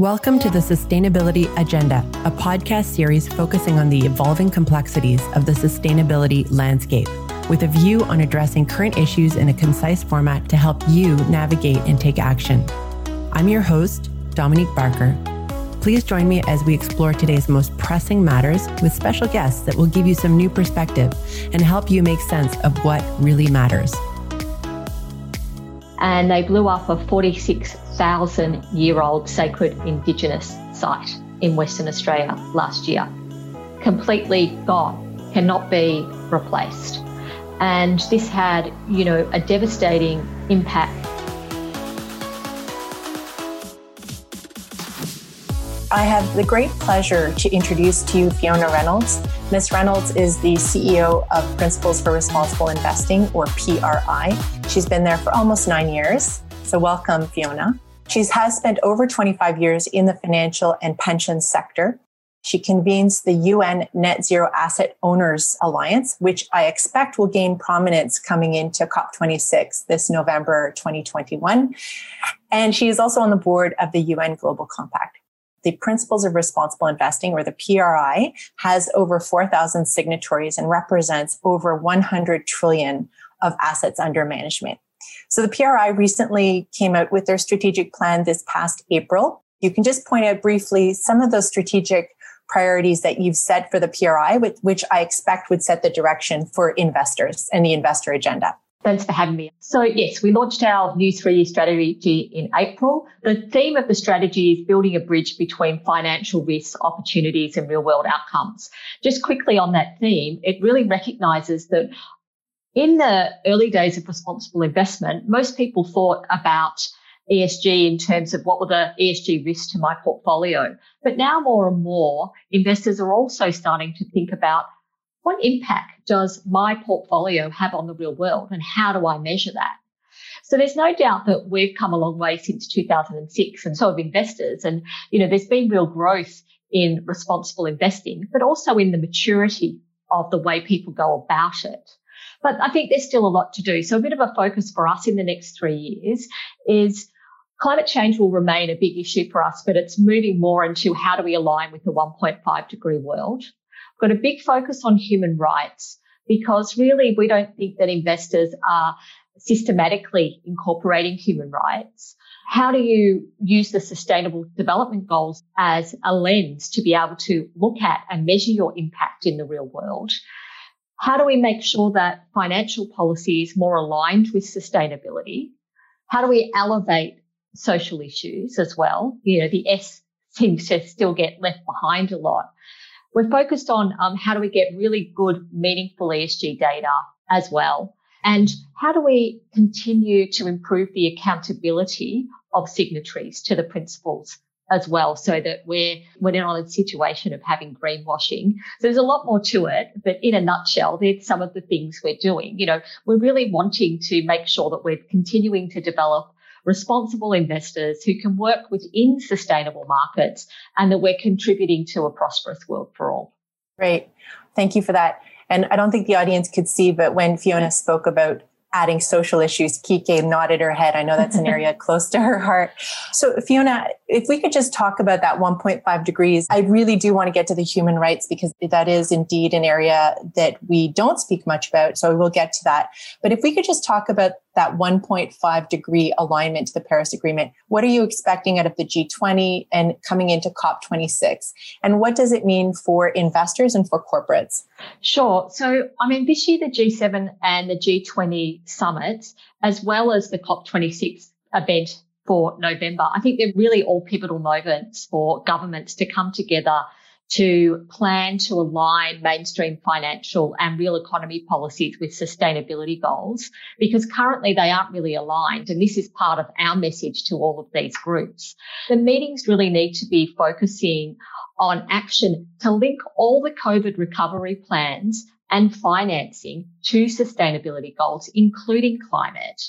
Welcome to the Sustainability Agenda, a podcast series focusing on the evolving complexities of the sustainability landscape, with a view on addressing current issues in a concise format to help you navigate and take action. I'm your host, Dominique Barker. Please join me as we explore today's most pressing matters with special guests that will give you some new perspective and help you make sense of what really matters. And they blew up a 46 thousand year old sacred Indigenous site in Western Australia last year. Completely gone, cannot be replaced. And this had, you know, a devastating impact. I have the great pleasure to introduce to you Fiona Reynolds. Ms. Reynolds is the CEO of Principles for Responsible Investing, or PRI. She's been there for almost nine years. So, welcome, Fiona. She has spent over 25 years in the financial and pension sector. She convenes the UN Net Zero Asset Owners Alliance, which I expect will gain prominence coming into COP26 this November 2021. And she is also on the board of the UN Global Compact. The Principles of Responsible Investing, or the PRI, has over 4,000 signatories and represents over 100 trillion of assets under management. So the PRI recently came out with their strategic plan this past April. You can just point out briefly some of those strategic priorities that you've set for the PRI, which I expect would set the direction for investors and the investor agenda. Thanks for having me. So, yes, we launched our new three year strategy in April. The theme of the strategy is building a bridge between financial risks, opportunities, and real world outcomes. Just quickly on that theme, it really recognizes that in the early days of responsible investment, most people thought about ESG in terms of what were the ESG risks to my portfolio. But now more and more investors are also starting to think about what impact does my portfolio have on the real world and how do I measure that? So there's no doubt that we've come a long way since 2006 and so have investors. And, you know, there's been real growth in responsible investing, but also in the maturity of the way people go about it. But I think there's still a lot to do. So a bit of a focus for us in the next three years is climate change will remain a big issue for us, but it's moving more into how do we align with the 1.5 degree world. Got a big focus on human rights because really we don't think that investors are systematically incorporating human rights. How do you use the sustainable development goals as a lens to be able to look at and measure your impact in the real world? How do we make sure that financial policy is more aligned with sustainability? How do we elevate social issues as well? You know, the S seems to still get left behind a lot. We're focused on um, how do we get really good, meaningful ESG data as well. And how do we continue to improve the accountability of signatories to the principles as well so that we're, we're not in a situation of having greenwashing. So there's a lot more to it, but in a nutshell, there's some of the things we're doing. You know, we're really wanting to make sure that we're continuing to develop responsible investors who can work within sustainable markets and that we're contributing to a prosperous world for all. Great. Thank you for that. And I don't think the audience could see, but when Fiona spoke about adding social issues. Kike nodded her head. I know that's an area close to her heart. So, Fiona, if we could just talk about that 1.5 degrees, I really do want to get to the human rights because that is indeed an area that we don't speak much about. So, we'll get to that. But if we could just talk about that 1.5 degree alignment to the Paris Agreement, what are you expecting out of the G20 and coming into COP26? And what does it mean for investors and for corporates? Sure. So, I mean, this year, the G7 and the G20 summits, as well as the COP26 event for November, I think they're really all pivotal moments for governments to come together to plan to align mainstream financial and real economy policies with sustainability goals because currently they aren't really aligned. And this is part of our message to all of these groups. The meetings really need to be focusing on action to link all the COVID recovery plans and financing to sustainability goals, including climate.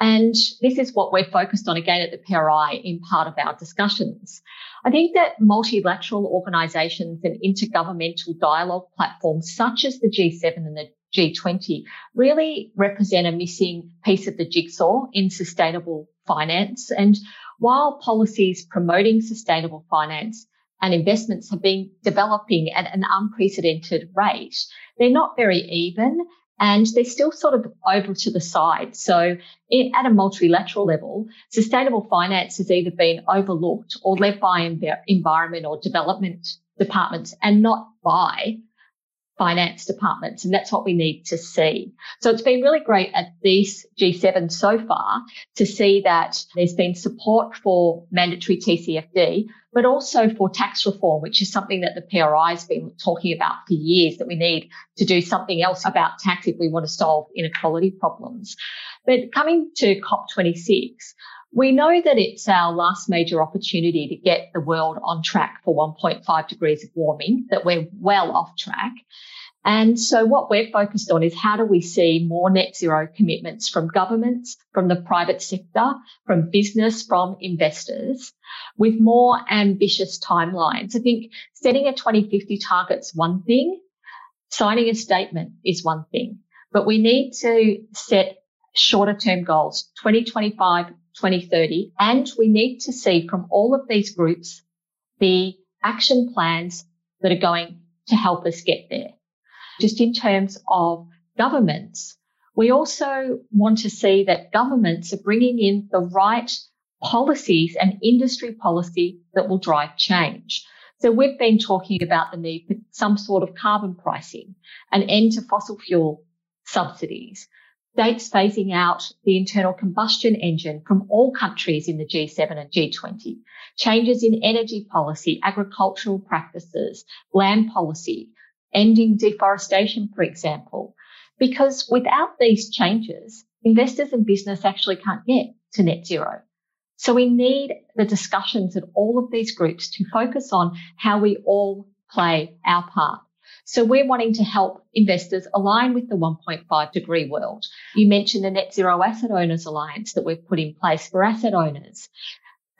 And this is what we're focused on again at the PRI in part of our discussions. I think that multilateral organisations and intergovernmental dialogue platforms such as the G7 and the G20 really represent a missing piece of the jigsaw in sustainable finance. And while policies promoting sustainable finance and investments have been developing at an unprecedented rate, they're not very even and they're still sort of over to the side. So it, at a multilateral level, sustainable finance has either been overlooked or led by environment or development departments and not by finance departments. And that's what we need to see. So it's been really great at these G7 so far to see that there's been support for mandatory TCFD, but also for tax reform, which is something that the PRI has been talking about for years, that we need to do something else about tax if we want to solve inequality problems. But coming to COP26, we know that it's our last major opportunity to get the world on track for 1.5 degrees of warming, that we're well off track. And so what we're focused on is how do we see more net zero commitments from governments, from the private sector, from business, from investors with more ambitious timelines. I think setting a 2050 target's one thing, signing a statement is one thing, but we need to set shorter term goals, 2025, 2030. And we need to see from all of these groups the action plans that are going to help us get there. Just in terms of governments, we also want to see that governments are bringing in the right policies and industry policy that will drive change. So we've been talking about the need for some sort of carbon pricing, an end to fossil fuel subsidies, states phasing out the internal combustion engine from all countries in the G7 and G20, changes in energy policy, agricultural practices, land policy, ending deforestation, for example. Because without these changes, investors and business actually can't get to net zero. So we need the discussions at all of these groups to focus on how we all play our part. So we're wanting to help investors align with the 1.5 degree world. You mentioned the Net Zero Asset Owners Alliance that we've put in place for asset owners.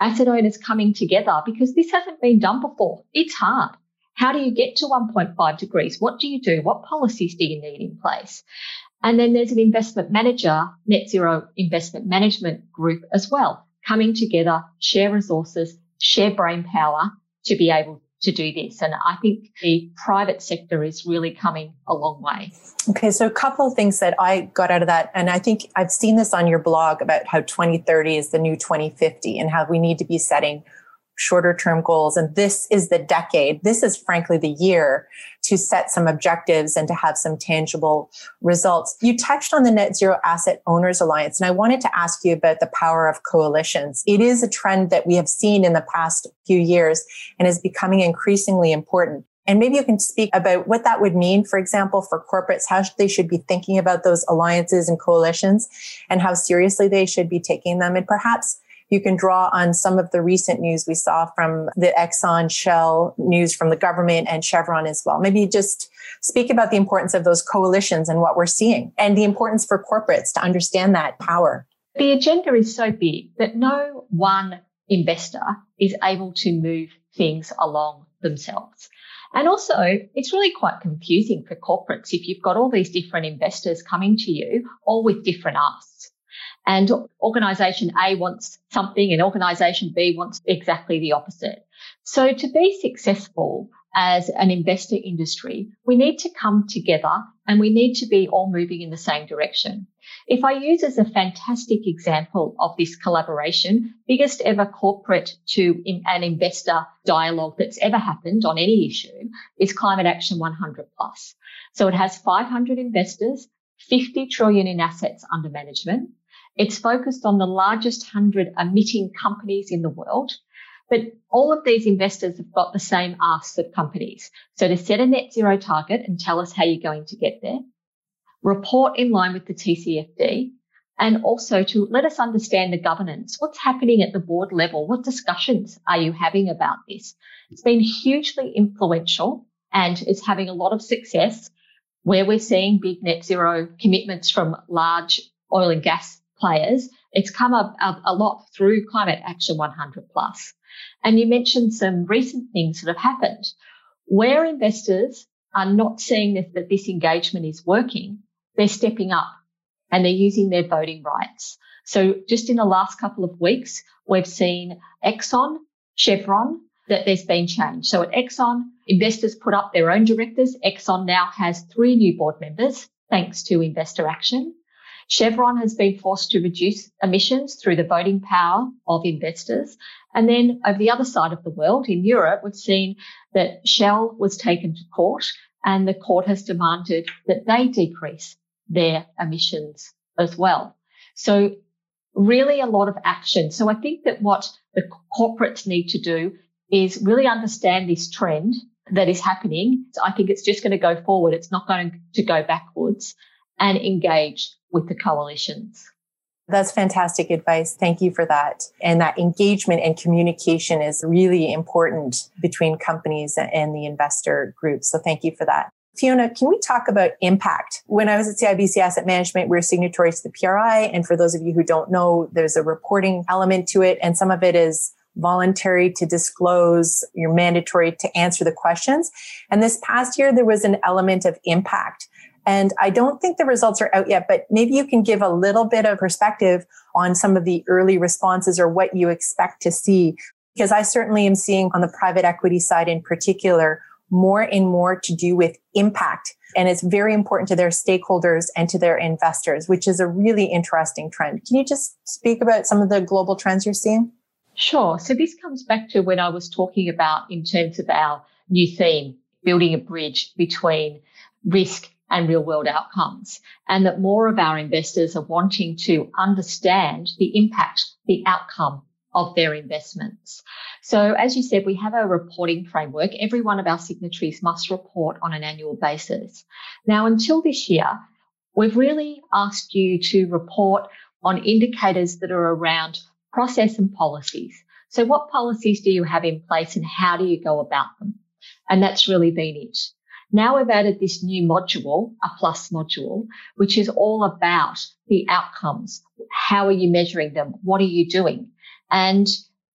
Asset owners coming together because this hasn't been done before. It's hard. How do you get to 1.5 degrees? What do you do? What policies do you need in place? And then there's an investment manager, net zero investment management group as well, coming together, share resources, share brain power to be able to do this. And I think the private sector is really coming a long way. Okay, so a couple of things that I got out of that, and I think I've seen this on your blog about how 2030 is the new 2050 and how we need to be setting shorter term goals. And this is the decade. This is frankly the year to set some objectives and to have some tangible results. You touched on the Net Zero Asset Owners Alliance, and I wanted to ask you about the power of coalitions. It is a trend that we have seen in the past few years and is becoming increasingly important. And maybe you can speak about what that would mean, for example, for corporates, how they should be thinking about those alliances and coalitions and how seriously they should be taking them. And perhaps you can draw on some of the recent news we saw from the Exxon Shell news from the government and Chevron as well. Maybe just speak about the importance of those coalitions and what we're seeing and the importance for corporates to understand that power. The agenda is so big that no one investor is able to move things along themselves. And also, it's really quite confusing for corporates if you've got all these different investors coming to you, all with different asks. And organization A wants something and organization B wants exactly the opposite. So to be successful as an investor industry, we need to come together and we need to be all moving in the same direction. If I use as a fantastic example of this collaboration, biggest ever corporate to an investor dialogue that's ever happened on any issue is Climate Action 100 Plus. So it has 500 investors, 50 trillion in assets under management. It's focused on the largest 100 emitting companies in the world. But all of these investors have got the same asks of companies. So to set a net zero target and tell us how you're going to get there, report in line with the TCFD, and also to let us understand the governance. What's happening at the board level? What discussions are you having about this? It's been hugely influential and is having a lot of success where we're seeing big net zero commitments from large oil and gas players, it's come up, a lot through Climate Action 100 Plus. And you mentioned some recent things that have happened where investors are not seeing that, that this engagement is working. They're stepping up and they're using their voting rights. So just in the last couple of weeks, we've seen Exxon, Chevron, that there's been change. So at Exxon, investors put up their own directors. Exxon now has three new board members thanks to investor action. Chevron has been forced to reduce emissions through the voting power of investors. And then over the other side of the world, in Europe, we've seen that Shell was taken to court and the court has demanded that they decrease their emissions as well. So really a lot of action. So I think that what the corporates need to do is really understand this trend that is happening. So I think it's just going to go forward. It's not going to go backwards and engage with the coalitions. That's fantastic advice. Thank you for that. And that engagement and communication is really important between companies and the investor groups. So thank you for that. Fiona, can we talk about impact? When I was at CIBC Asset Management, we are signatories to the PRI. And for those of you who don't know, there's a reporting element to it. And some of it is voluntary to disclose, you're mandatory to answer the questions. And this past year, there was an element of impact. And I don't think the results are out yet, but maybe you can give a little bit of perspective on some of the early responses or what you expect to see. Because I certainly am seeing on the private equity side in particular, more and more to do with impact. And it's very important to their stakeholders and to their investors, which is a really interesting trend. Can you just speak about some of the global trends you're seeing? Sure. So this comes back to when I was talking about in terms of our new theme, building a bridge between risk and real world outcomes and that more of our investors are wanting to understand the impact, the outcome of their investments. So as you said, we have a reporting framework. Every one of our signatories must report on an annual basis. Now, until this year, we've really asked you to report on indicators that are around process and policies. So what policies do you have in place and how do you go about them? And that's really been it. Now we've added this new module, a plus module, which is all about the outcomes. How are you measuring them? What are you doing? And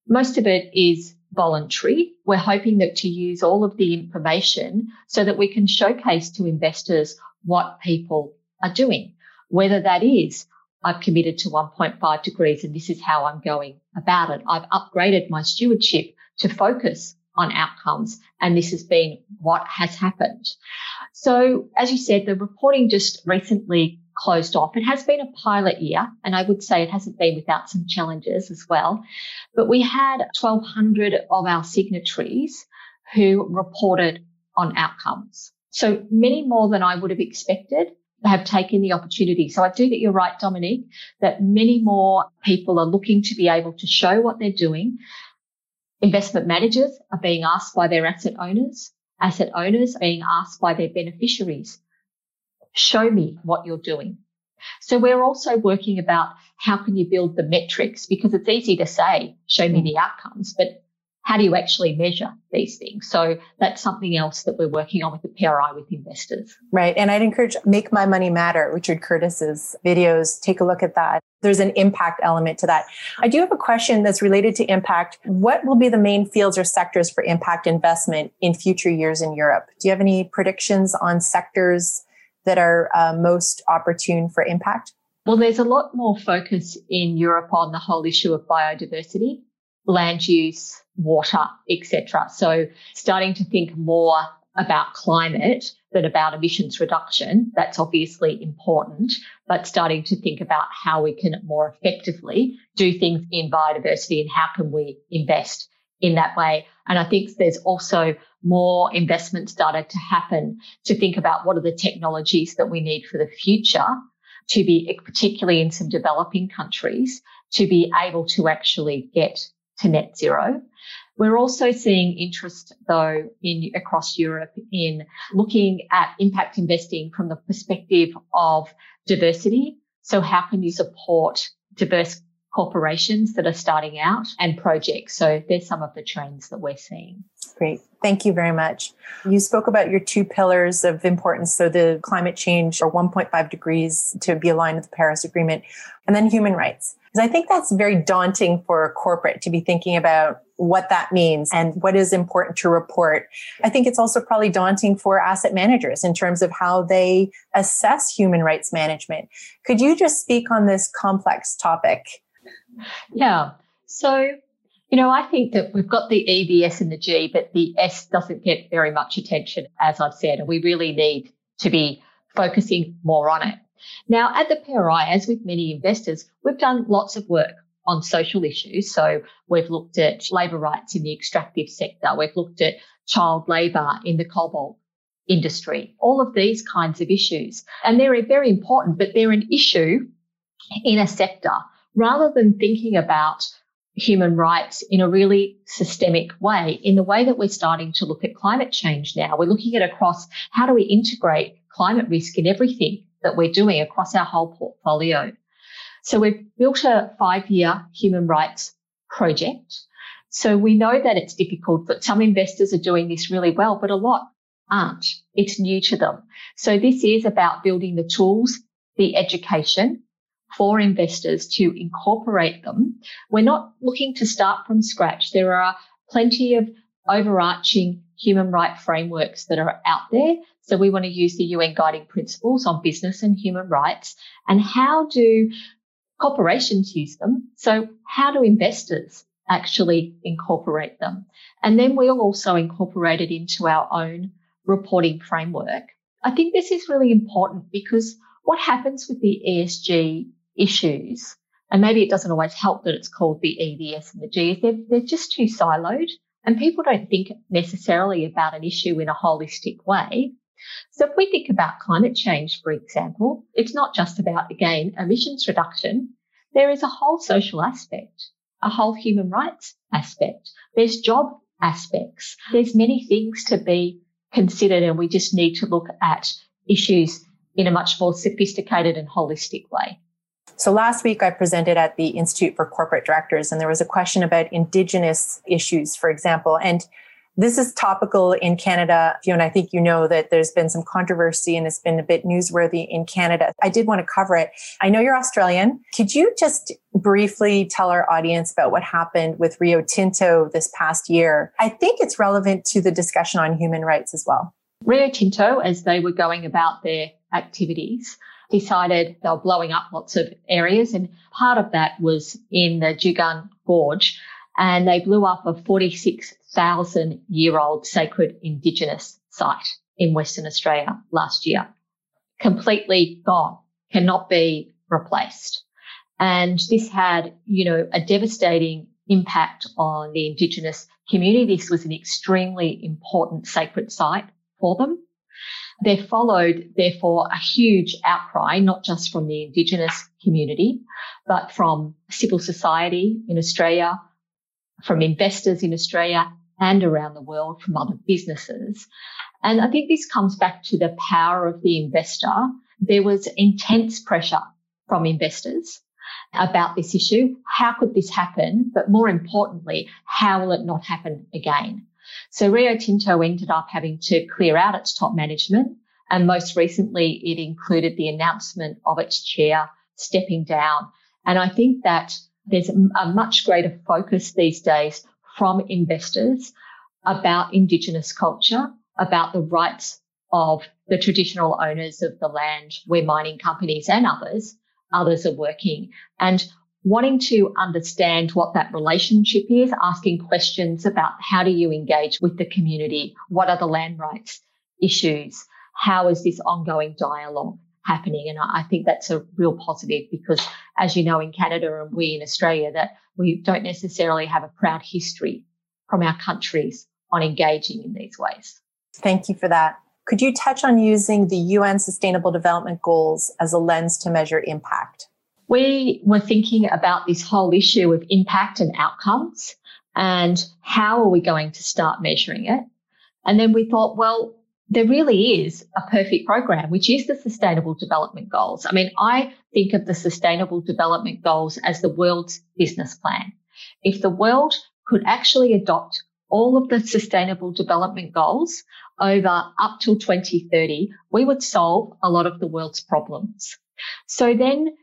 most of it is voluntary. We're hoping that to use all of the information so that we can showcase to investors what people are doing, whether that is I've committed to 1.5 degrees and this is how I'm going about it. I've upgraded my stewardship to focus on outcomes and this has been what has happened. So as you said, the reporting just recently closed off. It has been a pilot year and I would say it hasn't been without some challenges as well. But we had 1200 of our signatories who reported on outcomes. So many more than I would have expected have taken the opportunity. So I do think you're right, Dominique, that many more people are looking to be able to show what they're doing. Investment managers are being asked by their asset owners. Asset owners are being asked by their beneficiaries. Show me what you're doing. So we're also working about how can you build the metrics because it's easy to say, show me the outcomes, but how do you actually measure these things? So that's something else that we're working on with the PRI with investors. Right. And I'd encourage Make My Money Matter, Richard Curtis's videos. Take a look at that. There's an impact element to that. I do have a question that's related to impact. What will be the main fields or sectors for impact investment in future years in Europe? Do you have any predictions on sectors that are uh, most opportune for impact? Well, there's a lot more focus in Europe on the whole issue of biodiversity, land use, water, etc. So starting to think more about climate than about emissions reduction. That's obviously important, but starting to think about how we can more effectively do things in biodiversity and how can we invest in that way. And I think there's also more investment started to happen to think about what are the technologies that we need for the future to be, particularly in some developing countries, to be able to actually get to net zero. We're also seeing interest though in across Europe in looking at impact investing from the perspective of diversity. So how can you support diverse corporations that are starting out and projects. So there's some of the trends that we're seeing. Great. Thank you very much. You spoke about your two pillars of importance. So the climate change or 1.5 degrees to be aligned with the Paris Agreement and then human rights. Because I think that's very daunting for a corporate to be thinking about what that means and what is important to report. I think it's also probably daunting for asset managers in terms of how they assess human rights management. Could you just speak on this complex topic? Yeah. So, you know, I think that we've got the E, the S, and the G, but the S doesn't get very much attention, as I've said, and we really need to be focusing more on it. Now, at the PRI, as with many investors, we've done lots of work on social issues. So we've looked at labour rights in the extractive sector. We've looked at child labour in the cobalt industry, all of these kinds of issues. And they're very important, but they're an issue in a sector rather than thinking about human rights in a really systemic way, in the way that we're starting to look at climate change now. We're looking at across how do we integrate climate risk in everything that we're doing across our whole portfolio. So we've built a five year human rights project. So we know that it's difficult, but some investors are doing this really well, but a lot aren't. It's new to them. So this is about building the tools, the education, for investors to incorporate them. We're not looking to start from scratch. There are plenty of overarching human right frameworks that are out there. So we want to use the UN guiding principles on business and human rights. And how do corporations use them? So how do investors actually incorporate them? And then we'll also incorporate it into our own reporting framework. I think this is really important because what happens with the ESG issues, and maybe it doesn't always help that it's called the EDS and the G, is they're, they're just too siloed and people don't think necessarily about an issue in a holistic way. So if we think about climate change, for example, it's not just about, again, emissions reduction. There is a whole social aspect, a whole human rights aspect. There's job aspects. There's many things to be considered and we just need to look at issues in a much more sophisticated and holistic way. So last week I presented at the Institute for Corporate Directors and there was a question about indigenous issues, for example. And this is topical in Canada. Fiona, I think you know that there's been some controversy and it's been a bit newsworthy in Canada. I did want to cover it. I know you're Australian. Could you just briefly tell our audience about what happened with Rio Tinto this past year? I think it's relevant to the discussion on human rights as well. Rio Tinto, as they were going about their activities, decided they were blowing up lots of areas. And part of that was in the Juukan Gorge. And they blew up a 46,000 year old sacred indigenous site in Western Australia last year. Completely gone, cannot be replaced. And this had, you know, a devastating impact on the indigenous community. This was an extremely important sacred site for them. There followed, therefore, a huge outcry, not just from the Indigenous community, but from civil society in Australia, from investors in Australia and around the world, from other businesses. And I think this comes back to the power of the investor. There was intense pressure from investors about this issue. How could this happen? But more importantly, how will it not happen again? So Rio Tinto ended up having to clear out its top management. And most recently, it included the announcement of its chair stepping down. And I think that there's a much greater focus these days from investors about Indigenous culture, about the rights of the traditional owners of the land where mining companies and others, others are working. And wanting to understand what that relationship is, asking questions about how do you engage with the community? What are the land rights issues? How is this ongoing dialogue happening? And I think that's a real positive because as you know, in Canada and we in Australia, that we don't necessarily have a proud history from our countries on engaging in these ways. Thank you for that. Could you touch on using the UN Sustainable Development Goals as a lens to measure impact? We were thinking about this whole issue of impact and outcomes and how are we going to start measuring it? And then we thought, well, there really is a perfect program, which is the Sustainable Development Goals. I mean, I think of the Sustainable Development Goals as the world's business plan. If the world could actually adopt all of the Sustainable Development Goals over up till 2030, we would solve a lot of the world's problems. So then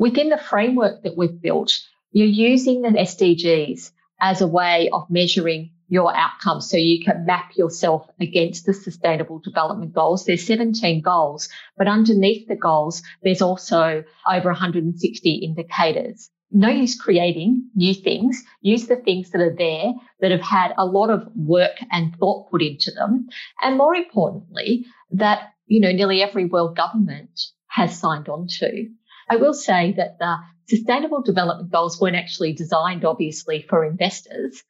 within the framework that we've built, you're using the SDGs as a way of measuring your outcomes. So you can map yourself against the sustainable development goals. There's 17 goals, but underneath the goals, there's also over 160 indicators. No use creating new things. Use the things that are there that have had a lot of work and thought put into them. And more importantly, that, you know, nearly every world government has signed on to. I will say that the sustainable development goals weren't actually designed, obviously, for investors.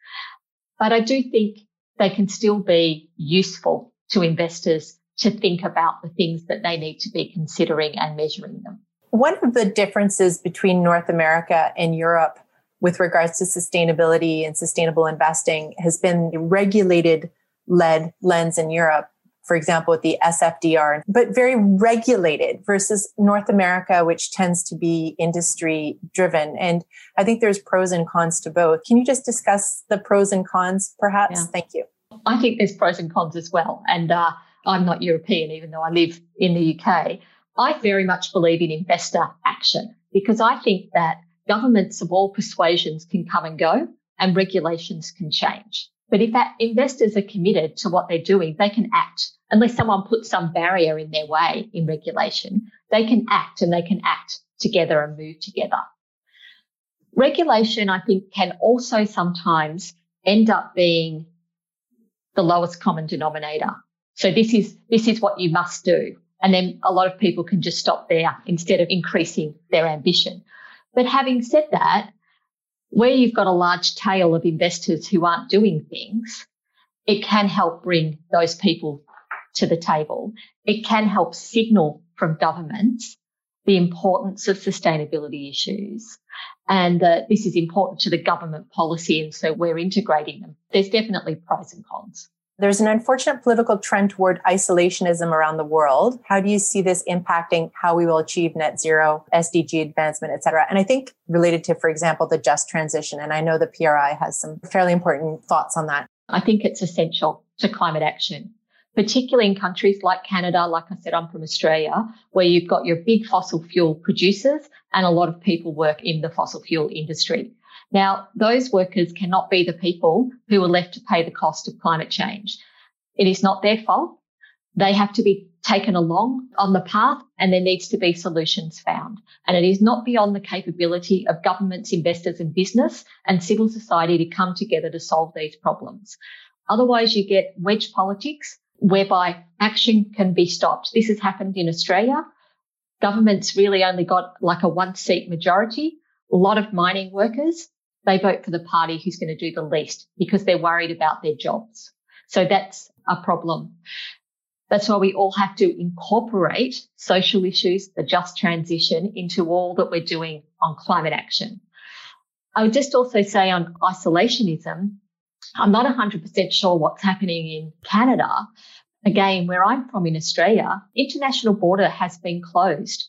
But I do think they can still be useful to investors to think about the things that they need to be considering and measuring them. One of the differences between North America and Europe with regards to sustainability and sustainable investing has been the regulated led lens in Europe for example, with the SFDR, but very regulated versus North America, which tends to be industry driven. And I think there's pros and cons to both. Can you just discuss the pros and cons, perhaps? Yeah. Thank you. I think there's pros and cons as well. And uh, I'm not European, even though I live in the UK. I very much believe in investor action because I think that governments of all persuasions can come and go and regulations can change. But if investors are committed to what they're doing, they can act. Unless someone puts some barrier in their way in regulation, they can act and they can act together and move together. Regulation, I think, can also sometimes end up being the lowest common denominator. So this is, this is what you must do. And then a lot of people can just stop there instead of increasing their ambition. But having said that, where you've got a large tail of investors who aren't doing things, it can help bring those people to the table. It can help signal from governments the importance of sustainability issues and that this is important to the government policy. And so we're integrating them. There's definitely pros and cons. There's an unfortunate political trend toward isolationism around the world. How do you see this impacting how we will achieve net zero, SDG advancement, et cetera? And I think related to, for example, the just transition. And I know the PRI has some fairly important thoughts on that. I think it's essential to climate action, particularly in countries like Canada. Like I said, I'm from Australia, where you've got your big fossil fuel producers and a lot of people work in the fossil fuel industry. Now, those workers cannot be the people who are left to pay the cost of climate change. It is not their fault. They have to be taken along on the path and there needs to be solutions found. And it is not beyond the capability of governments, investors and business and civil society to come together to solve these problems. Otherwise you get wedge politics whereby action can be stopped. This has happened in Australia. Government's really only got like a one seat majority. A lot of mining workers they vote for the party who's going to do the least because they're worried about their jobs. So that's a problem. That's why we all have to incorporate social issues, the just transition into all that we're doing on climate action. I would just also say on isolationism, I'm not 100% sure what's happening in Canada. Again, where I'm from in Australia, international border has been closed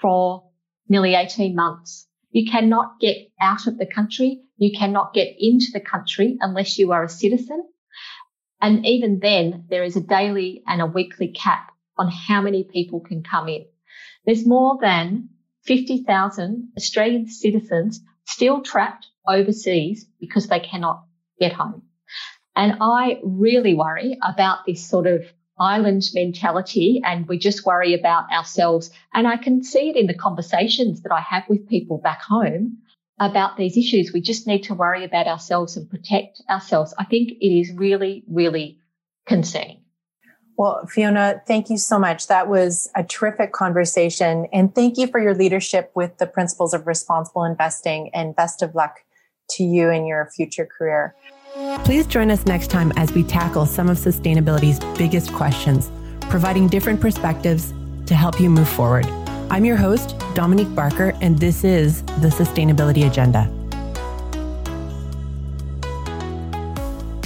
for nearly 18 months. You cannot get out of the country. You cannot get into the country unless you are a citizen. And even then, there is a daily and a weekly cap on how many people can come in. There's more than 50,000 Australian citizens still trapped overseas because they cannot get home. And I really worry about this sort of island mentality and we just worry about ourselves. And I can see it in the conversations that I have with people back home about these issues. We just need to worry about ourselves and protect ourselves. I think it is really, really concerning. Well, Fiona, thank you so much. That was a terrific conversation. And thank you for your leadership with the principles of responsible investing and best of luck to you in your future career. Please join us next time as we tackle some of sustainability's biggest questions, providing different perspectives to help you move forward. I'm your host, Dominique Barker, and this is the Sustainability Agenda.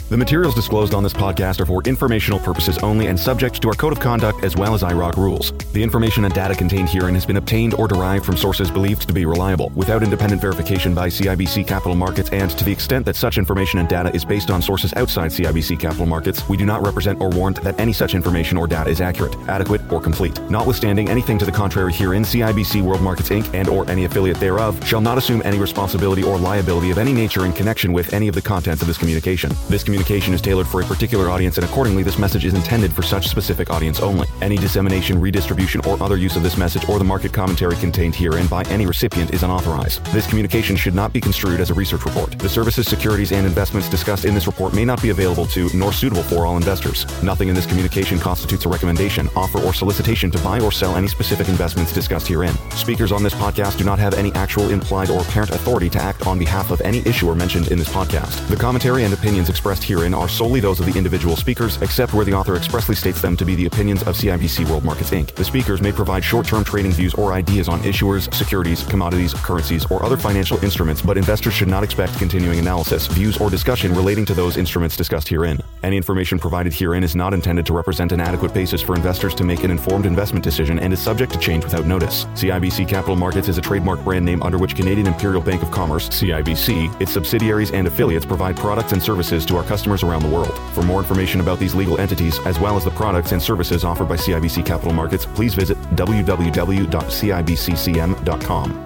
The materials disclosed on this podcast are for informational purposes only and subject to our code of conduct as well as IIROC rules. The information and data contained herein has been obtained or derived from sources believed to be reliable, without independent verification by CIBC Capital Markets, and to the extent that such information and data is based on sources outside CIBC Capital Markets, we do not represent or warrant that any such information or data is accurate, adequate, or complete. Notwithstanding anything to the contrary herein, CIBC World Markets Inc. and or any affiliate thereof shall not assume any responsibility or liability of any nature in connection with any of the contents of this communication. This communication is tailored for a particular audience and accordingly this message is intended for such specific audience only. Any dissemination, redistribution, or other use of this message or the market commentary contained herein by any recipient is unauthorized. This communication should not be construed as a research report. The services, securities, and investments discussed in this report may not be available to nor suitable for all investors. Nothing in this communication constitutes a recommendation, offer, or solicitation to buy or sell any specific investments discussed herein. Speakers on this podcast do not have any actual implied or apparent authority to act on behalf of any issuer mentioned in this podcast. The commentary and opinions expressed herein are solely those of the individual speakers, except where the author expressly states them to be the opinions of CIBC World Markets Inc. The speakers may provide short-term trading views or ideas on issuers, securities, commodities, currencies, or other financial instruments, but investors should not expect continuing analysis, views, or discussion relating to those instruments discussed herein. Any information provided herein is not intended to represent an adequate basis for investors to make an informed investment decision and is subject to change without notice. CIBC Capital Markets is a trademark brand name under which Canadian Imperial Bank of Commerce, CIBC, its subsidiaries and affiliates provide products and services to our customers around the world. For more information about these legal entities, as well as the products and services offered by CIBC Capital Markets, please visit www.cibccm.com.